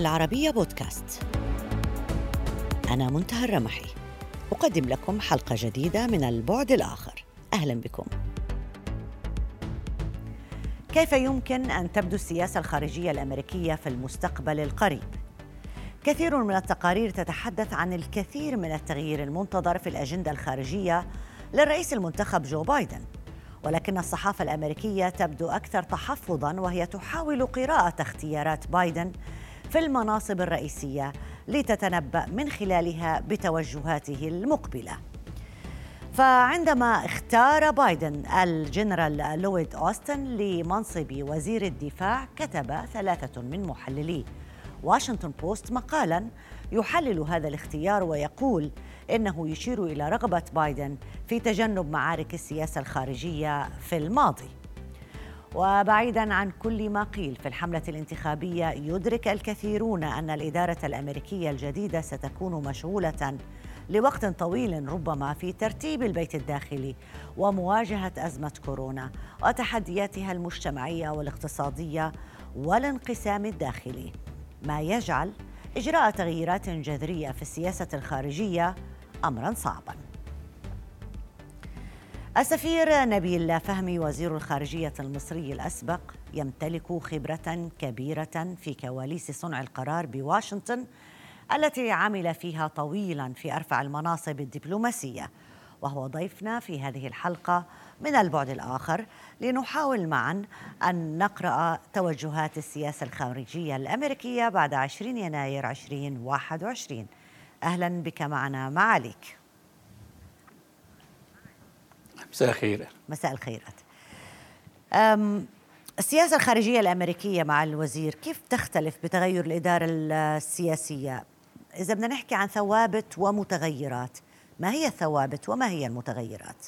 العربية بودكاست. أنا منتهى الرمحي. أقدم لكم حلقة جديدة من البعد الآخر. أهلا بكم. كيف يمكن أن تبدو السياسة الخارجية الأمريكية في المستقبل القريب؟ كثير من التقارير تتحدث عن الكثير من التغيير المنتظر في الأجندة الخارجية للرئيس المنتخب جو بايدن. ولكن الصحافة الأمريكية تبدو أكثر تحفظا وهي تحاول قراءة اختيارات بايدن في المناصب الرئيسية لتتنبأ من خلالها بتوجهاته المقبلة. فعندما اختار بايدن الجنرال لويد أوستن لمنصب وزير الدفاع كتب ثلاثة من محللي واشنطن بوست مقالا يحلل هذا الاختيار ويقول إنه يشير إلى رغبة بايدن في تجنب معارك السياسة الخارجية في الماضي. وبعيدا عن كل ما قيل في الحملة الانتخابية يدرك الكثيرون أن الإدارة الأمريكية الجديدة ستكون مشغولة لوقت طويل ربما في ترتيب البيت الداخلي ومواجهة أزمة كورونا وتحدياتها المجتمعية والاقتصادية والانقسام الداخلي. ما يجعل إجراء تغييرات جذرية في السياسة الخارجية امرا صعبا. السفير نبيل فهمي وزير الخارجية المصري الأسبق يمتلك خبرة كبيرة في كواليس صنع القرار بواشنطن التي عمل فيها طويلا في أرفع المناصب الدبلوماسية. وهو ضيفنا في هذه الحلقة. من البعد الآخر لنحاول معا أن نقرأ توجهات السياسة الخارجية الأمريكية بعد 20 يناير 2021 أهلا بك معنا معاليك. مساء الخير مساء الخيرات السياسة الخارجية الأمريكية مع الوزير كيف تختلف بتغير الإدارة السياسية؟ إذا بدنا نحكي عن ثوابت ومتغيرات ما هي الثوابت وما هي المتغيرات؟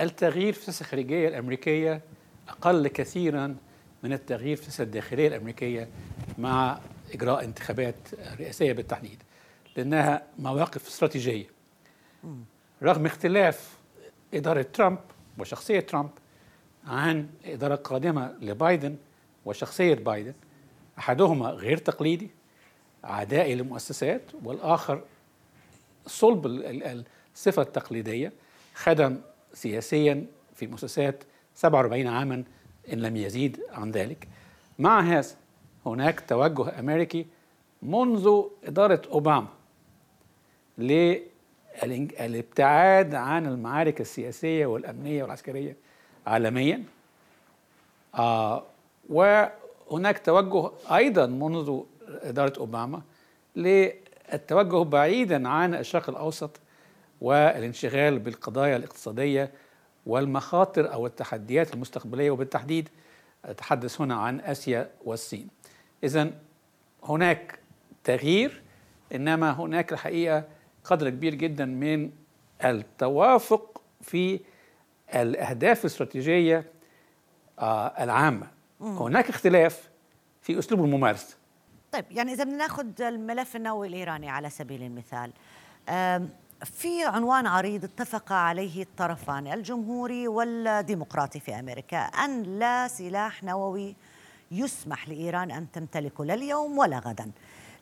التغيير في السياسة الخارجية الأمريكية أقل كثيرا من التغيير في السياسة الداخلية الأمريكية مع إجراء انتخابات رئاسية بالتحديد لأنها مواقف استراتيجية. رغم اختلاف إدارة ترامب وشخصية ترامب عن إدارة قادمة لبايدن وشخصية بايدن أحدهما غير تقليدي عدائي للمؤسسات والآخر صلب الصفة التقليدية خدم سياسيا في مؤسسات 47 عاما إن لم يزيد عن ذلك. مع هذا هناك توجه أمريكي منذ إدارة أوباما. للابتعاد عن المعارك السياسية والأمنية والعسكرية عالميا. آه وهناك توجه أيضا منذ إدارة أوباما للتوجه بعيدا عن الشرق الأوسط والانشغال بالقضايا الاقتصادية والمخاطر أو التحديات المستقبلية. وبالتحديد أتحدث هنا عن آسيا والصين. إذا هناك تغيير إنما هناك الحقيقة قدر كبير جدا من التوافق في الأهداف الاستراتيجية العامة. هناك اختلاف في أسلوب الممارسة. طيب يعني إذا بدنا ناخذ الملف النووي الإيراني على سبيل المثال في عنوان عريض اتفق عليه الطرفان الجمهوري والديمقراطي في أمريكا أن لا سلاح نووي يسمح لإيران أن تمتلكه لا اليوم ولا غدا.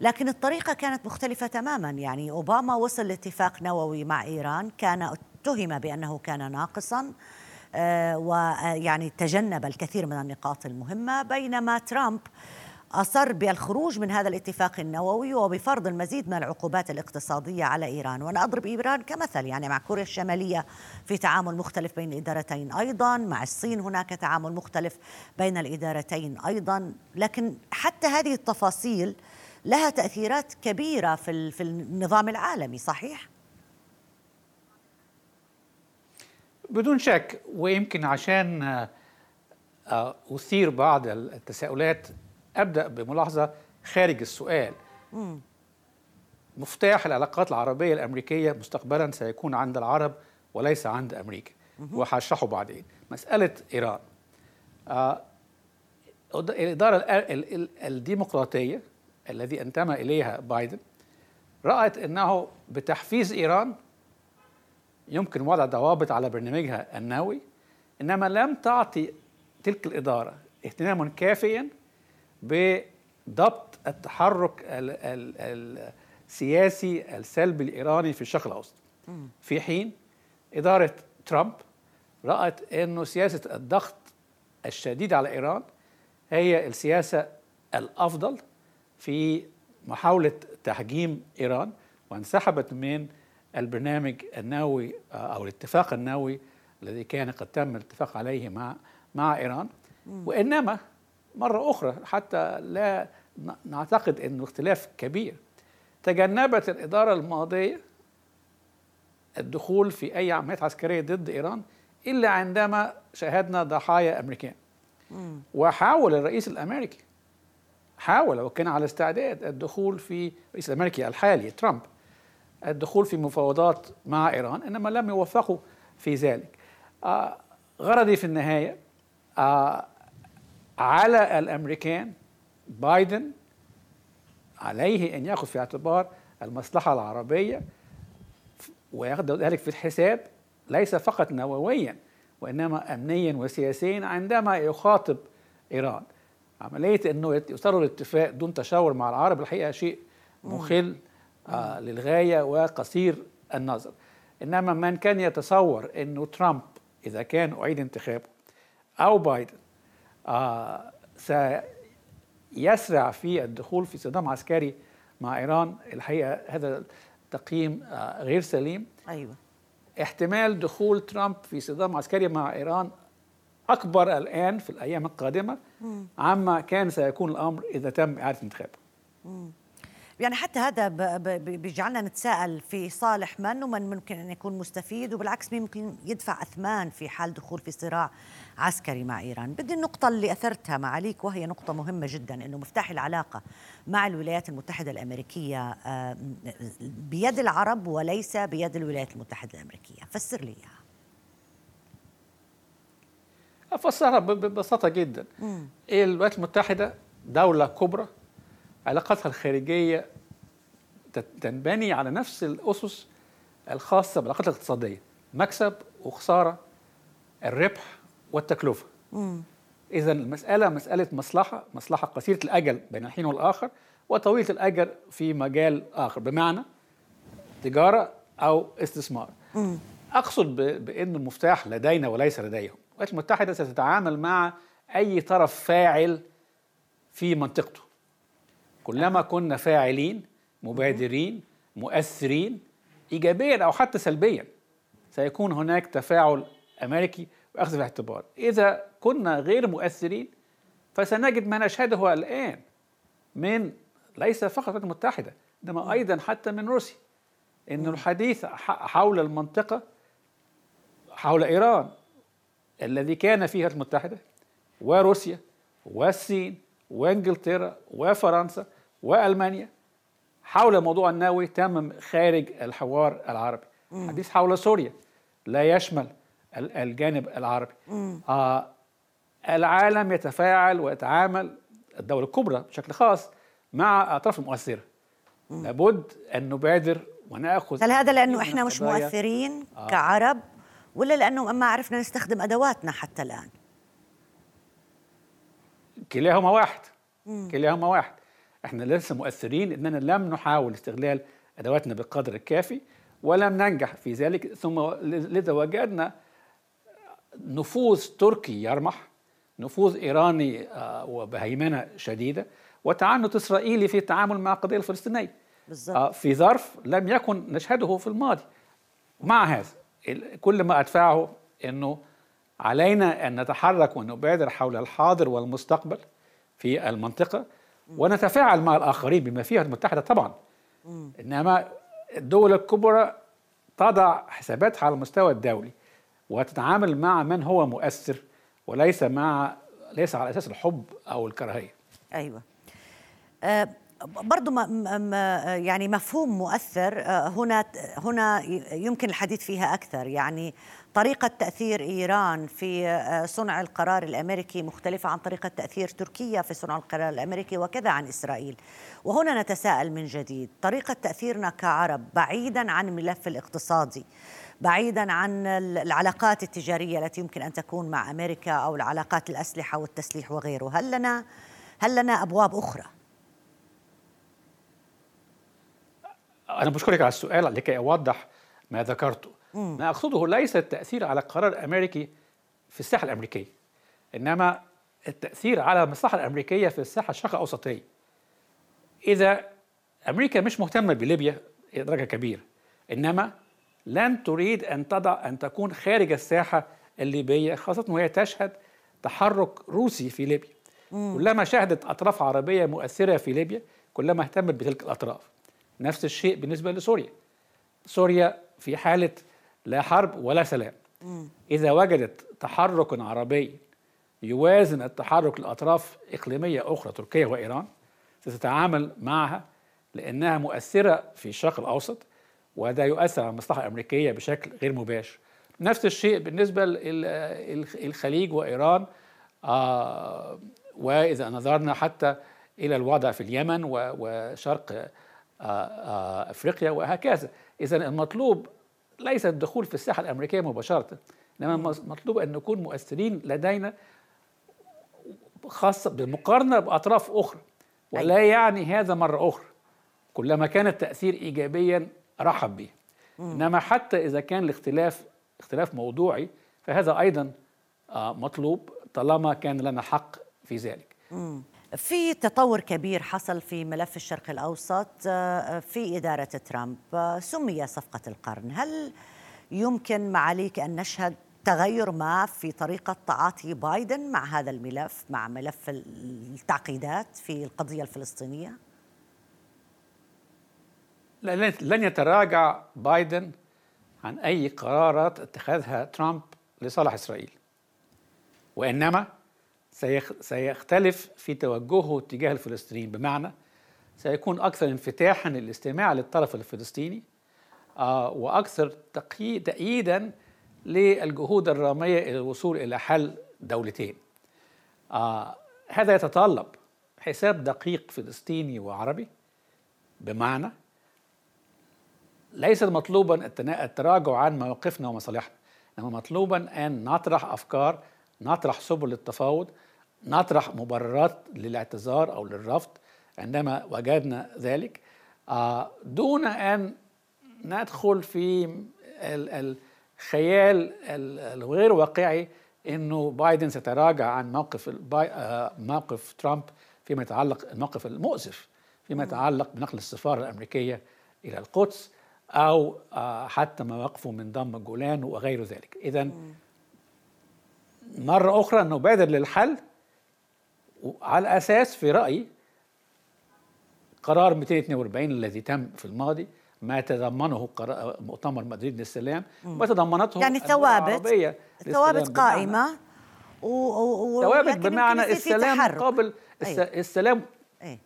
لكن الطريقة كانت مختلفة تماما. يعني أوباما وصل لاتفاق نووي مع إيران كان اتهم بأنه كان ناقصا آه ويعني تجنب الكثير من النقاط المهمة بينما ترامب أصر بالخروج من هذا الاتفاق النووي وبفرض المزيد من العقوبات الاقتصادية على إيران. وأنا أضرب إيران كمثل يعني مع كوريا الشمالية في تعامل مختلف بين الإدارتين أيضا مع الصين هناك تعامل مختلف بين الإدارتين أيضا. لكن حتى هذه التفاصيل لها تأثيرات كبيرة في, في النظام العالمي صحيح؟ بدون شك ويمكن عشان أثير بعض التساؤلات أبدأ بملاحظة خارج السؤال. مم. مفتاح العلاقات العربية الأمريكية مستقبلا سيكون عند العرب وليس عند أمريكا. وهشرحه بعدين. مسألة إيران. آه الإدارة الديمقراطية الذي انتمى إليها بايدن رأت أنه بتحفيز إيران يمكن وضع ضوابط على برنامجها النووي إنما لم تعطي تلك الإدارة اهتماما كافيا بضبط التحرك ال ال السياسي السلبي الإيراني في الشرق الأوسط. في حين إدارة ترامب رأت أنه سياسة الضغط الشديد على إيران هي السياسة الأفضل في محاولة تحجيم إيران وانسحبت من البرنامج النووي آه، أو الاتفاق النووي الذي كان قد تم الاتفاق عليه مع مع إيران. وإنما مرة أخرى حتى لا نعتقد أنه اختلاف كبير تجنبت الإدارة الماضية الدخول في أي عمليات عسكرية ضد إيران إلا عندما شاهدنا ضحايا أمريكان. وحاول الرئيس الأمريكي حاول وكان على استعداد الدخول في الرئيس الأمريكي الحالي ترامب. الدخول في مفاوضات مع إيران إنما لم يوفقوا في ذلك. آه غرضي في النهاية آه على الأمريكان بايدن عليه أن يأخذ في اعتبار المصلحة العربية ويأخذ ذلك في الحساب ليس فقط نوويا وإنما امنيا وسياسيا عندما يخاطب إيران. عملية إنه يصروا الاتفاق دون تشاور مع العرب الحقيقة شيء مخل آه للغاية وقصير النظر. إنما من كان يتصور إنه ترامب إذا كان أعيد انتخابه أو بايدن آه سيسرع في الدخول في صدام عسكري مع إيران الحقيقة هذا تقييم آه غير سليم. أيوه. احتمال دخول ترامب في صدام عسكري مع إيران أكبر الآن في الأيام القادمة عما كان سيكون الأمر إذا تم إعادة انتخابه. يعني حتى هذا بيجعلنا نتساءل في صالح من ومن ممكن أن يكون مستفيد وبالعكس مين ممكن يدفع أثمان في حال دخول في صراع عسكري مع إيران. بدي النقطة اللي أثرتها معاليك وهي نقطة مهمة جدا إنه مفتاح العلاقة مع الولايات المتحدة الأمريكية بيد العرب وليس بيد الولايات المتحدة الأمريكية. فسر لي إياها. افسرها ببساطة جدا. الولايات المتحدة؟ دولة كبرى علاقاتها الخارجية تنبني على نفس الأسس الخاصة بالعلاقات الاقتصادية مكسب وخسارة الربح والتكلفة. اذا المسألة مسألة مصلحة مصلحة قصيرة الأجل بين الحين والآخر وطويلة الأجل في مجال آخر بمعنى تجارة أو استثمار. أقصد بان المفتاح لدينا وليس لديهم. الولايات المتحدة ستتعامل مع أي طرف فاعل في منطقته. كلما كنا فاعلين مبادرين مؤثرين ايجابيا أو حتى سلبيا سيكون هناك تفاعل أمريكي واخذ في الاعتبار. إذا كنا غير مؤثرين فسنجد ما نشهده الآن من ليس فقط الولايات المتحدة إنما أيضا حتى من روسيا. إن الحديث حول المنطقة حول إيران الذي كان فيها الولايات المتحدة وروسيا والصين وإنجلترا وفرنسا وألمانيا حول الموضوع النووي تم خارج الحوار العربي. حديث حول سوريا لا يشمل الجانب العربي. آه العالم يتفاعل ويتعامل الدولة الكبرى بشكل خاص مع الأطراف المؤثرة لابد أن نبادر ونأخذ هل هذا لأنه إحنا مش مؤثرين آه. كعرب؟ ولا لأنه ما عرفنا نستخدم أدواتنا حتى الآن؟ كلاهما واحد. كلاهما واحد. إحنا لسه مؤثرين إننا لم نحاول استغلال أدواتنا بالقدر الكافي ولم ننجح في ذلك. ثم لذا وجدنا نفوذ تركي يرمح نفوذ إيراني آه، وبهيمنة شديدة وتعنت إسرائيلي في التعامل مع القضية الفلسطينية. بالزبط. آه، في ظرف لم يكن نشهده في الماضي. مع هذا كل ما أدفعه إنه علينا أن نتحرك ونبادر حول الحاضر والمستقبل في المنطقة ونتفاعل مع الآخرين بما فيها المتحدة طبعا. إنما الدول الكبرى تضع حساباتها على المستوى الدولي وتتعامل مع من هو مؤثر وليس مع ليس على أساس الحب أو الكراهية. أيوه. أه برضو يعني مفهوم مؤثر أه، هنا هنا يمكن الحديث فيها أكثر. يعني طريقة تأثير إيران في أه، صنع القرار الأمريكي مختلفة عن طريقة تأثير تركيا في صنع القرار الأمريكي وكذا عن إسرائيل. وهنا نتساءل من جديد طريقة تأثيرنا كعرب بعيدا عن الملف الاقتصادي بعيدا عن العلاقات التجارية التي يمكن أن تكون مع أمريكا أو العلاقات الأسلحة والتسليح وغيره. هل لنا هل لنا أبواب أخرى؟ أنا بشكرك على السؤال لكي أوضح ما ذكرته. ما أقصده ليس التأثير على القرار الأمريكي في الساحة الأمريكية إنما التأثير على المصلحة الأمريكية في الساحة الشرق الأوسطية. إذا أمريكا مش مهتمة بليبيا درجة كبيرة إنما لن تريد أن تضع أن تكون خارج الساحة الليبية خاصة وهي تشهد تحرك روسي في ليبيا. مم. كلما شهدت أطراف عربية مؤثرة في ليبيا كلما اهتمت بتلك الأطراف. نفس الشيء بالنسبة لسوريا. سوريا في حالة لا حرب ولا سلام. إذا وجدت تحرك عربي يوازن التحرك لأطراف إقليمية أخرى تركيا وإيران ستتعامل معها لأنها مؤثرة في الشرق الأوسط وده يؤثر على المصلحة الأمريكية بشكل غير مباشر. نفس الشيء بالنسبة للخليج وإيران آه وإذا نظرنا حتى إلى الوضع في اليمن وشرق أفريقيا وهكذا. اذا المطلوب ليس الدخول في الساحة الأمريكية مباشرة إنما مطلوب أن نكون مؤثرين لدينا خاصة بالمقارنة بأطراف أخرى ولا أيوة. يعني هذا مرة أخرى. كلما كان التأثير ايجابيا رحب به. إنما حتى إذا كان الاختلاف اختلاف موضوعي فهذا أيضا آه، مطلوب طالما كان لنا حق في ذلك. في تطور كبير حصل في ملف الشرق الأوسط آه، في إدارة ترامب آه، سمي صفقة القرن. هل يمكن معاليك أن نشهد تغير ما في طريقة تعاطي بايدن مع هذا الملف مع ملف التعقيدات في القضية الفلسطينية؟ لن يتراجع بايدن عن أي قرارات اتخذها ترامب لصالح إسرائيل. وإنما سيختلف في توجهه تجاه الفلسطينيين بمعنى سيكون أكثر انفتاحا للاستماع للطرف الفلسطيني آه، وأكثر تأييدا للجهود الرامية إلى الوصول إلى حل دولتين. آه، هذا يتطلب حساب دقيق فلسطيني وعربي بمعنى ليس مطلوبا التراجع عن مواقفنا ومصالحنا إنما مطلوبا أن نطرح أفكار نطرح سبل للتفاوض نطرح مبررات للاعتذار أو للرفض عندما وجدنا ذلك. آه، دون أن ندخل في الخيال الغير واقعي إنه بايدن سيتراجع عن موقف آه، موقف ترامب فيما يتعلق الموقف المؤسف فيما يتعلق بنقل السفارة الأمريكية إلى القدس أو آه، حتى مواقفه من ضم الجولان وغير ذلك. اذا مرة أخرى نبادر للحل على أساس في رأيي قرار 242 الذي تم في الماضي ما تضمنه مؤتمر مدريد للسلام ما تضمنته يعني ثوابت ثوابت قائمة و... و... ثوابت بمعنى السلام مقابل أيوه. السلام أيه.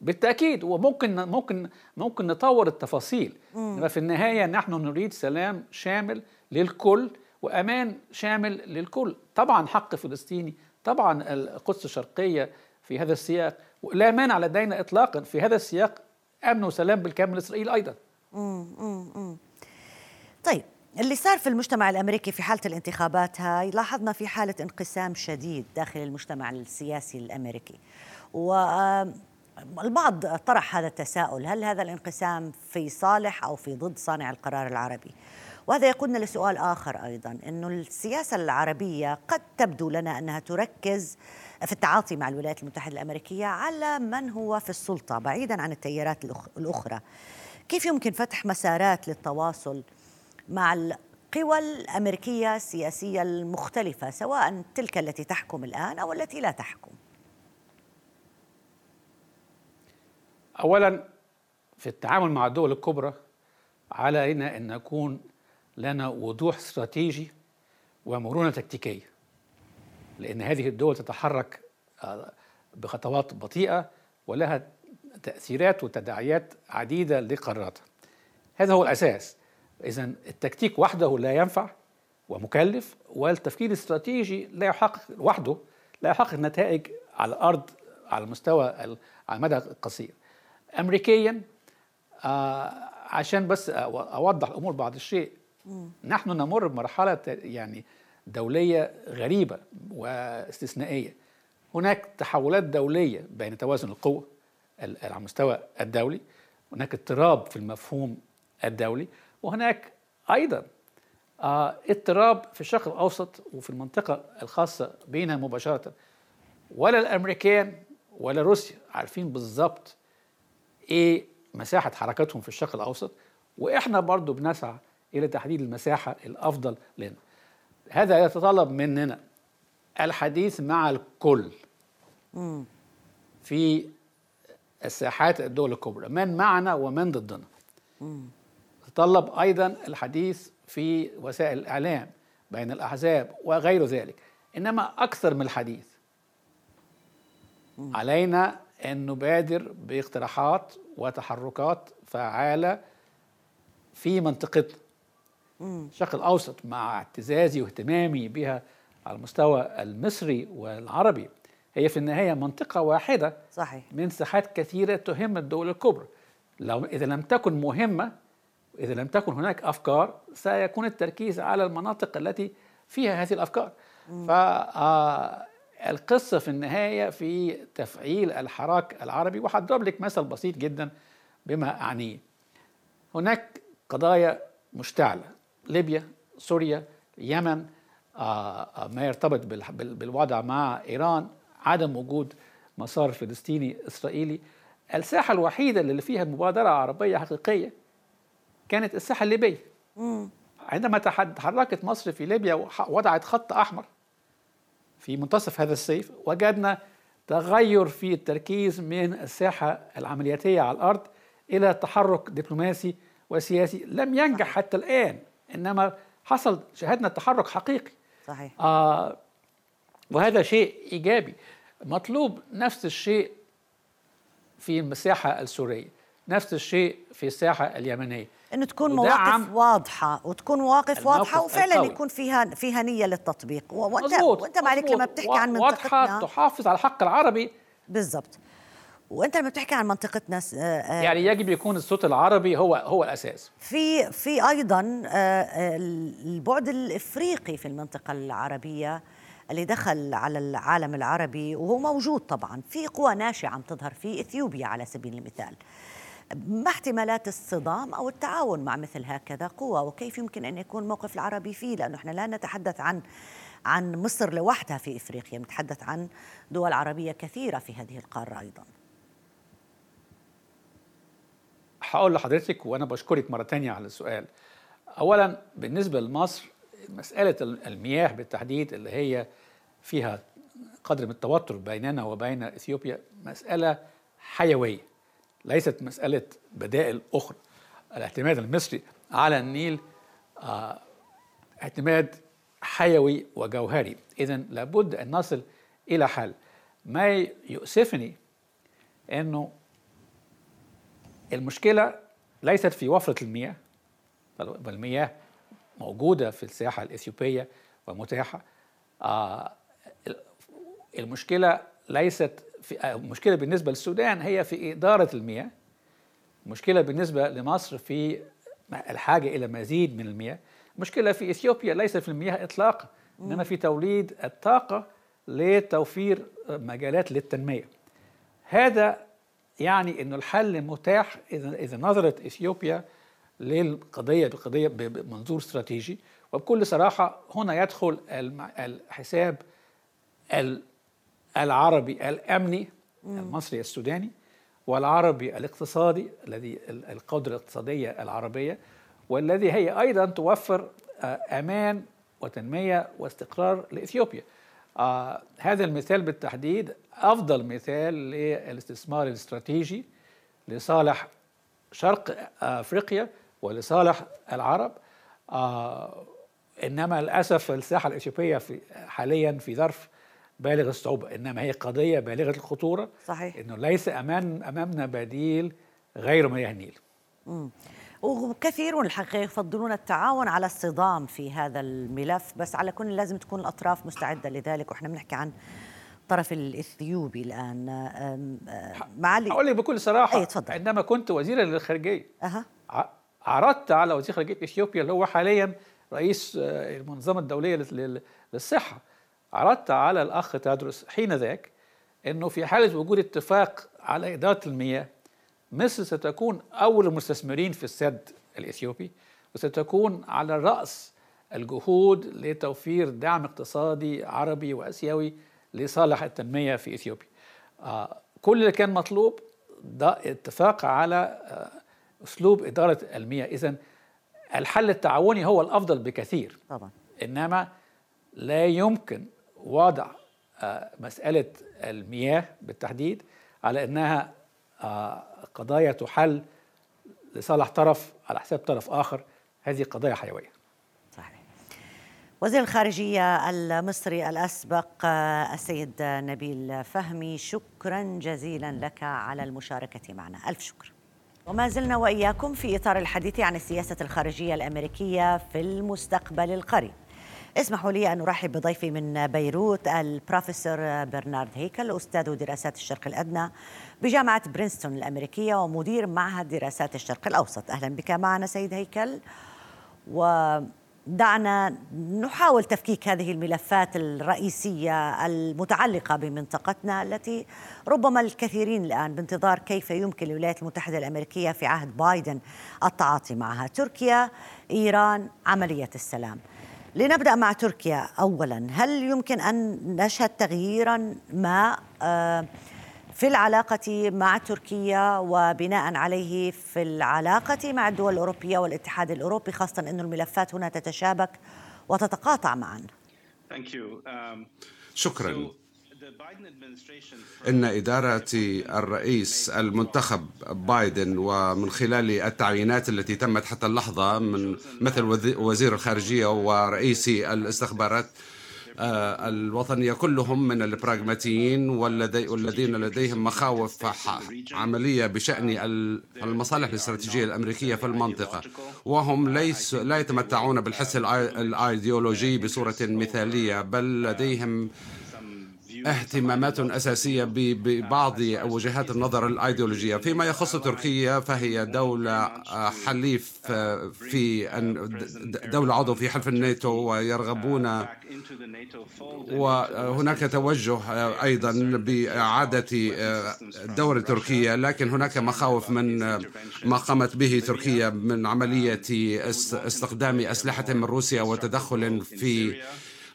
بالتأكيد وممكن ممكن ممكن نطور التفاصيل. إنما في النهاية نحن نريد سلام شامل للكل وأمان شامل للكل. طبعا حق فلسطيني طبعا القدس الشرقيه في هذا السياق لا مانع لدينا اطلاقا في هذا السياق أمن وسلام بالكامل لاسرائيل أيضا. مم. طيب اللي صار في المجتمع الأمريكي في حالة الانتخابات هاي لاحظنا في حالة انقسام شديد داخل المجتمع السياسي الأمريكي. و البعض طرح هذا التساؤل هل هذا الانقسام في صالح أو في ضد صانع القرار العربي؟ وهذا يقودنا لسؤال آخر أيضا إنه السياسة العربية قد تبدو لنا أنها تركز في التعاطي مع الولايات المتحدة الأمريكية على من هو في السلطة بعيدا عن التيارات الأخرى. كيف يمكن فتح مسارات للتواصل مع القوى الأمريكية السياسية المختلفة سواء تلك التي تحكم الآن أو التي لا تحكم؟ اولا في التعامل مع الدول الكبرى علينا أن نكون لنا وضوح استراتيجي ومرونة تكتيكية لأن هذه الدول تتحرك آه، بخطوات بطيئة ولها تأثيرات وتداعيات عديدة لقراراتها. هذا هو الأساس. اذا التكتيك وحده لا ينفع ومكلف والتفكير الاستراتيجي لا يحقق وحده لا يحقق نتائج على الأرض على المستوى على المدى القصير امريكيا آه عشان بس أوضح الأمور بعض الشيء نحن نمر بمرحلة يعني دولية غريبة واستثنائية. هناك تحولات دولية بين توازن القوة على المستوى الدولي هناك اضطراب في المفهوم الدولي وهناك أيضا آه، اضطراب في الشرق الأوسط وفي المنطقة الخاصة بينها مباشرة. ولا الأمريكان ولا روسيا عارفين بالظبط إيه مساحة حركتهم في الشرق الأوسط. وإحنا برضو بنسعى إلى تحديد المساحة الأفضل لنا. هذا يتطلب مننا الحديث مع الكل. في الساحات الدول الكبرى من معنا ومن ضدنا. يتطلب أيضا الحديث في وسائل الإعلام بين الأحزاب وغير ذلك. إنما أكثر من الحديث. علينا أن نبادر باقتراحات وتحركات فعالة في منطقتنا. الشرق الأوسط مع اعتزازي واهتمامي بها على المستوى المصري والعربي. هي في النهاية منطقة واحدة صحيح. من ساحات كثيرة تهم الدول الكبرى. لو إذا لم تكن مهمة إذا لم تكن هناك أفكار سيكون التركيز على المناطق التي فيها هذه الأفكار. فالقصة في النهاية في تفعيل الحراك العربي. وهضرب لك مثل بسيط جدا بما أعنيه. هناك قضايا مشتعلة. ليبيا سوريا اليمن آه ما يرتبط بالوضع مع إيران عدم وجود مسار فلسطيني إسرائيلي. الساحة الوحيدة اللي فيها مبادرة عربية حقيقية كانت الساحة الليبية. عندما تحركت مصر في ليبيا ووضعت خط أحمر في منتصف هذا الصيف وجدنا تغير في التركيز من الساحة العملياتية على الأرض إلى تحرك دبلوماسي وسياسي لم ينجح حتى الآن. إنما حصل شهدنا تحرك حقيقي. صحيح. آه وهذا شيء إيجابي. مطلوب نفس الشيء في المساحة السورية نفس الشيء في الساحة اليمنية. إنه تكون مواقف واضحة وتكون مواقف واضحة وفعلا القوي. يكون فيها فيها نية للتطبيق. وانت مزبوط وأنت معلك لما بتحكي عن منطقتنا تحافظ على الحق العربي. بالضبط. وانت لما بتحكي عن منطقتنا آه، آه، يعني يجب يكون الصوت العربي هو هو الأساس. في في أيضا آه، البعد الإفريقي في المنطقة العربية اللي دخل على العالم العربي وهو موجود طبعا. في قوى ناشئة عم تظهر في إثيوبيا على سبيل المثال. ما احتمالات الصدام أو التعاون مع مثل هكذا قوى وكيف يمكن أن يكون موقف العربي فيه؟ لأنه إحنا لا نتحدث عن عن مصر لوحدها في إفريقيا نتحدث عن دول عربية كثيرة في هذه القارة أيضا. هقول لحضرتك وأنا بشكرك مرة تانية على السؤال. اولا بالنسبة لمصر مسألة المياه بالتحديد اللي هي فيها قدر من التوتر بيننا وبين إثيوبيا مسألة حيوية ليست مسألة بدائل أخرى. الاعتماد المصري على النيل آه اعتماد حيوي وجوهري. اذا لابد أن نصل إلى حل. ما يؤسفني إنه المشكلة ليست في وفرة المياه بل المياه موجودة في الساحة الإثيوبية ومتاحة. آه المشكلة ليست في المشكلة بالنسبة للسودان هي في إدارة المياه. مشكلة بالنسبة لمصر في الحاجة إلى مزيد من المياه. مشكلة في إثيوبيا ليس في المياه إطلاقا إنما في توليد الطاقة لتوفير مجالات للتنمية. هذا يعني إنه الحل متاح إذا إذا نظرت إثيوبيا للقضية بقضية بمنظور استراتيجي وبكل صراحة هنا يدخل الحساب العربي الأمني المصري السوداني والعربي الاقتصادي الذي القدرة الاقتصادية العربية والذي هي أيضا توفر آه، أمان وتنمية واستقرار لإثيوبيا. آه هذا المثال بالتحديد أفضل مثال للاستثمار الاستراتيجي لصالح شرق أفريقيا ولصالح العرب. آه إنما للأسف الساحة الاثيوبيه في حاليا في ظرف بالغ الصعوبة إنما هي قضية بالغة الخطورة. صحيح. إنه ليس أمام أمامنا بديل غير مياه النيل وكثيرون الحقيقة يفضلون التعاون على الصدام في هذا الملف بس على كل لازم تكون الأطراف مستعدة لذلك وإحنا بنحكي عن الطرف الإثيوبي الآن معالي أقول لك بكل صراحة أي تفضل. عندما كنت وزيرا للخارجية أه. عرضت على وزير خارجية إثيوبيا اللي هو حاليا رئيس آه، المنظمة الدولية للصحة عرضت على الأخ تدرس حين ذاك إنه في حالة وجود اتفاق على إدارة المياه مصر ستكون أول المستثمرين في السد الإثيوبي وستكون على رأس الجهود لتوفير دعم اقتصادي عربي وآسيوي لصالح التنمية في إثيوبيا. آه كل اللي كان مطلوب ده اتفاق على آه أسلوب إدارة المياه، اذا الحل التعاوني هو الأفضل بكثير. طبعا إنما لا يمكن وضع آه مسألة المياه بالتحديد على إنها آه قضايا تحل لصالح طرف على حساب طرف آخر هذه قضايا حيوية. وزير الخارجية المصري الأسبق السيد نبيل فهمي شكرا جزيلا لك على المشاركة معنا. ألف شكر. وما زلنا وإياكم في إطار الحديث عن السياسة الخارجية الأمريكية في المستقبل القريب. اسمحوا لي أن أرحب بضيفي من بيروت البروفيسور برنارد هيكل أستاذ دراسات الشرق الأدنى بجامعة برينستون الأمريكية ومدير معهد دراسات الشرق الأوسط. أهلا بك معنا سيد هيكل. و دعنا نحاول تفكيك هذه الملفات الرئيسية المتعلقة بمنطقتنا التي ربما الكثيرين الآن بانتظار كيف يمكن للولايات المتحدة الأمريكية في عهد بايدن التعاطي معها. تركيا إيران عملية السلام. لنبدأ مع تركيا. اولا هل يمكن أن نشهد تغييرا ما آه في العلاقة مع تركيا وبناء عليه في العلاقة مع الدول الأوروبية والاتحاد الأوروبي خاصة أن الملفات هنا تتشابك وتتقاطع معا؟ Um, شكرا. إن إدارة الرئيس المنتخب بايدن ومن خلال التعيينات التي تمت حتى اللحظة من مثل وزير الخارجية ورئيس الاستخبارات آه، الوطنية كلهم من البراغماتيين والذين لديهم مخاوف عملية بشأن المصالح الاستراتيجية الأمريكية في المنطقة. وهم ليس لا يتمتعون بالحس الأيديولوجي بصورة مثالية بل لديهم اهتمامات أساسية ببعض وجهات النظر الأيديولوجية. فيما يخص تركيا فهي دولة آه، حليف آه، في دولة عضو في حلف الناتو ويرغبون وهناك توجه آه، أيضا بإعادة الدور التركية لكن هناك مخاوف من ما قامت به تركيا من عملية استخدام أسلحة من روسيا وتدخل في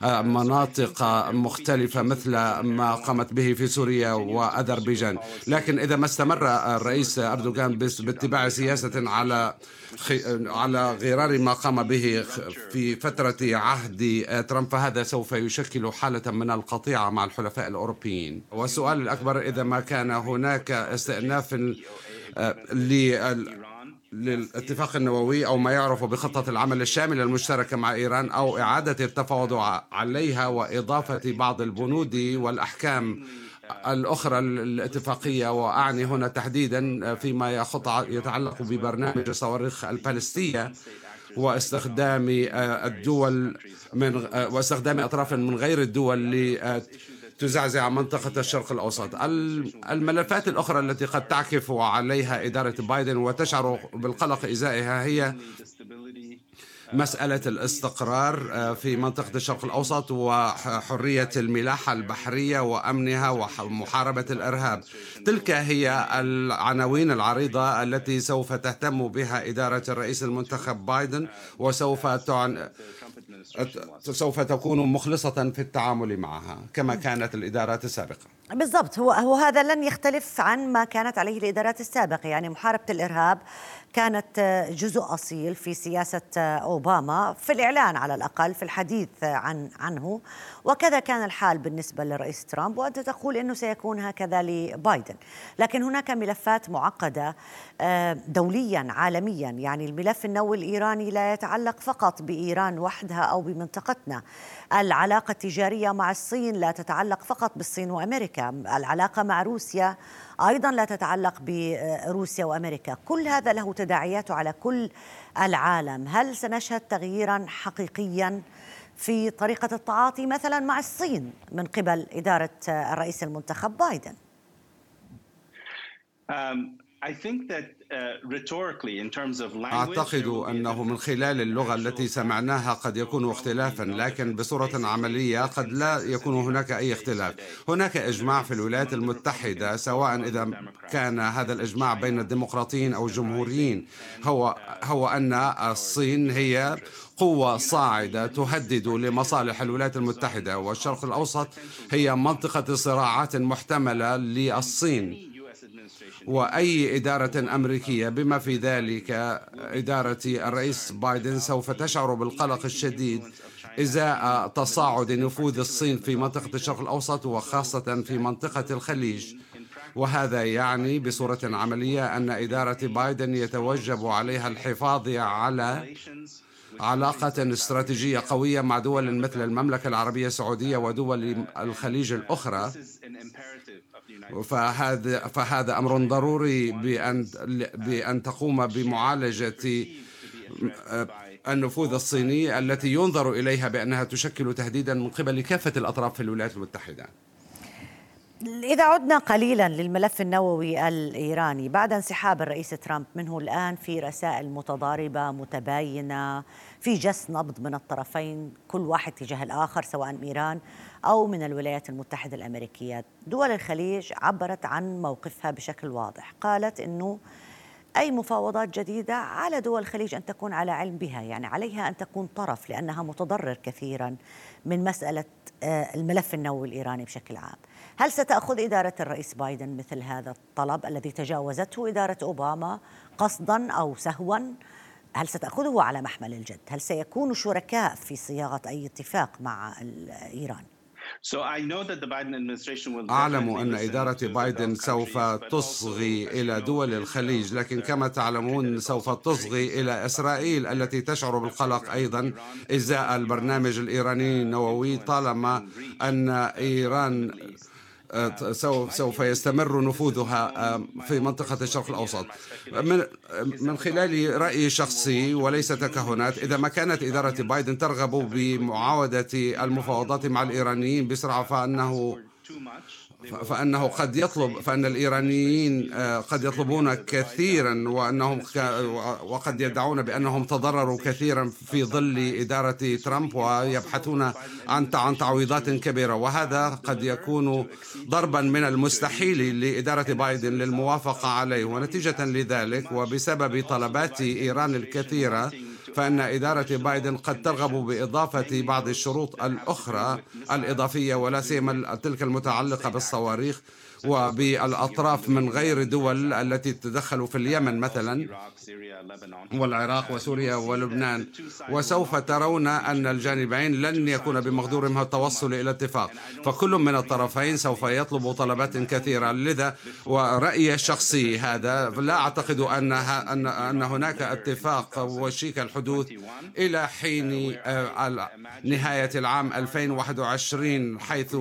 مناطق مختلفة مثل ما قامت به في سوريا وأذربيجان. لكن إذا ما استمر الرئيس أردوغان باتباع سياسة على على غرار ما قام به في فترة عهد ترامب فهذا سوف يشكل حالة من القطيعة مع الحلفاء الأوروبيين. والسؤال الأكبر إذا ما كان هناك استئناف آه، للاتفاق النووي أو ما يعرف بخطة العمل الشاملة المشتركة مع إيران أو إعادة التفاوض عليها وإضافة بعض البنود والأحكام الأخرى الاتفاقية. وأعني هنا تحديدا فيما يخط يتعلق ببرنامج الصواريخ البالستية واستخدام الدول من واستخدام أطراف من غير الدول تزعزع منطقة الشرق الأوسط. الملفات الأخرى التي قد تعكف عليها إدارة بايدن وتشعر بالقلق إزائها هي مسألة الاستقرار آه، في منطقة الشرق الأوسط وحرية الملاحة البحرية وأمنها ومحاربة الإرهاب. تلك هي العناوين العريضة التي سوف تهتم بها إدارة الرئيس المنتخب بايدن وسوف سوف تكون مخلصة في التعامل معها كما كانت الإدارات السابقة. بالضبط. هو هو هذا لن يختلف عن ما كانت عليه الإدارات السابقة. يعني محاربة الإرهاب كانت جزء أصيل في سياسة أوباما في الإعلان على الأقل في الحديث عن عنه. وكذا كان الحال بالنسبة للرئيس ترامب وأنت تقول إنه سيكون هكذا لبايدن. لكن هناك ملفات معقدة آه، دوليا عالميا. يعني الملف النووي الإيراني لا يتعلق فقط بإيران وحدها أو بمنطقتنا. العلاقة التجارية مع الصين لا تتعلق فقط بالصين وأمريكا. العلاقة مع روسيا أيضا لا تتعلق بروسيا وأمريكا. كل هذا له تداعياته على كل العالم. هل سنشهد تغييرا حقيقيا في طريقة التعاطي مثلا مع الصين من قبل إدارة الرئيس المنتخب بايدن؟ أعتقد أنه من خلال اللغة التي سمعناها قد يكون اختلافا لكن بصورة عملية قد لا يكون هناك أي اختلاف. هناك إجماع في الولايات المتحدة سواء إذا كان هذا الإجماع بين الديمقراطيين أو الجمهوريين. هو, هو أن الصين هي قوة صاعدة تهدد لمصالح الولايات المتحدة والشرق الأوسط هي منطقة صراعات محتملة للصين. وأي إدارة أمريكية بما في ذلك إدارة الرئيس بايدن سوف تشعر بالقلق الشديد إزاء تصاعد نفوذ الصين في منطقة الشرق الأوسط وخاصة في منطقة الخليج. وهذا يعني بصورة عملية أن إدارة بايدن يتوجب عليها الحفاظ على علاقة استراتيجية قوية مع دول مثل المملكة العربية السعودية ودول الخليج الأخرى. فهذا فهذا أمر ضروري بان بأن تقوم بمعالجة النفوذ الصيني التي ينظر إليها بأنها تشكل تهديدا من قبل كافة الأطراف في الولايات المتحدة. إذا عدنا قليلا للملف النووي الإيراني بعد انسحاب الرئيس ترامب منه الآن في رسائل متضاربة متباينة في جس نبض من الطرفين كل واحد تجاه الآخر سواء إيران أو من الولايات المتحدة الأمريكية. دول الخليج عبرت عن موقفها بشكل واضح. قالت أنه أي مفاوضات جديدة على دول الخليج أن تكون على علم بها يعني عليها أن تكون طرف لأنها متضرر كثيرا من مسألة آه، الملف النووي الإيراني بشكل عام. هل ستأخذ إدارة الرئيس بايدن مثل هذا الطلب الذي تجاوزته إدارة أوباما قصدا أو سهوا؟ هل ستأخذه على محمل الجد؟ هل سيكونوا شركاء في صياغة أي اتفاق مع إيران؟ أعلم أن إدارة بايدن سوف تصغي إلى دول الخليج. لكن كما تعلمون سوف تصغي إلى إسرائيل التي تشعر بالقلق أيضا. إزاء البرنامج الإيراني النووي طالما أن إيران سوف يستمر نفوذها في منطقة الشرق الأوسط. من خلال رأيي الشخصي وليس تكهنات إذا ما كانت إدارة بايدن ترغب بمعاودة المفاوضات مع الإيرانيين بسرعة فأنه فإنه قد يطلب فإن الإيرانيين آه، قد يطلبون كثيرا وأنهم وقد يدعون بأنهم تضرروا كثيرا في ظل إدارة ترامب ويبحثون عن عن تعويضات كبيرة. وهذا قد يكون ضربا من المستحيل لإدارة بايدن للموافقة عليه. ونتيجة لذلك وبسبب طلبات إيران الكثيرة فإن إدارة بايدن قد ترغب بإضافة بعض الشروط الأخرى الإضافية ولا سيما تلك المتعلقة بالصواريخ وبالأطراف من غير دول التي تدخل في اليمن مثلا والعراق وسوريا ولبنان. وسوف ترون أن الجانبين لن يكون بمقدورهم التوصل إلى اتفاق. فكل من الطرفين سوف يطلب طلبات كثيرة. لذا ورأيي الشخصي هذا لا أعتقد أن أن هناك اتفاق وشيك الحدوث إلى حين آه، نهاية العام 2021 حيث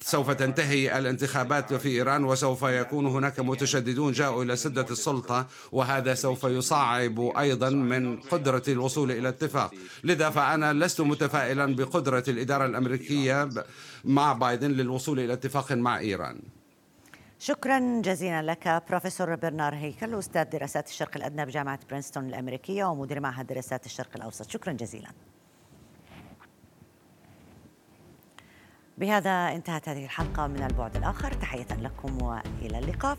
سوف تنتهي الانتخابات في إيران وسوف يكون هناك متشددون جاءوا إلى سدة السلطة وهذا سوف يصعب أيضا من قدرة الوصول إلى اتفاق. لذا فأنا لست متفائلا بقدرة الإدارة الأمريكية مع بايدن للوصول إلى اتفاق مع إيران. شكرا جزيلا لك بروفيسور برنار هيكل أستاذ دراسات الشرق الأدنى بجامعة برينستون الأمريكية ومدير معهد دراسات الشرق الأوسط. شكرا جزيلا. بهذا انتهت هذه الحلقة من البعد الآخر. تحية لكم وإلى اللقاء.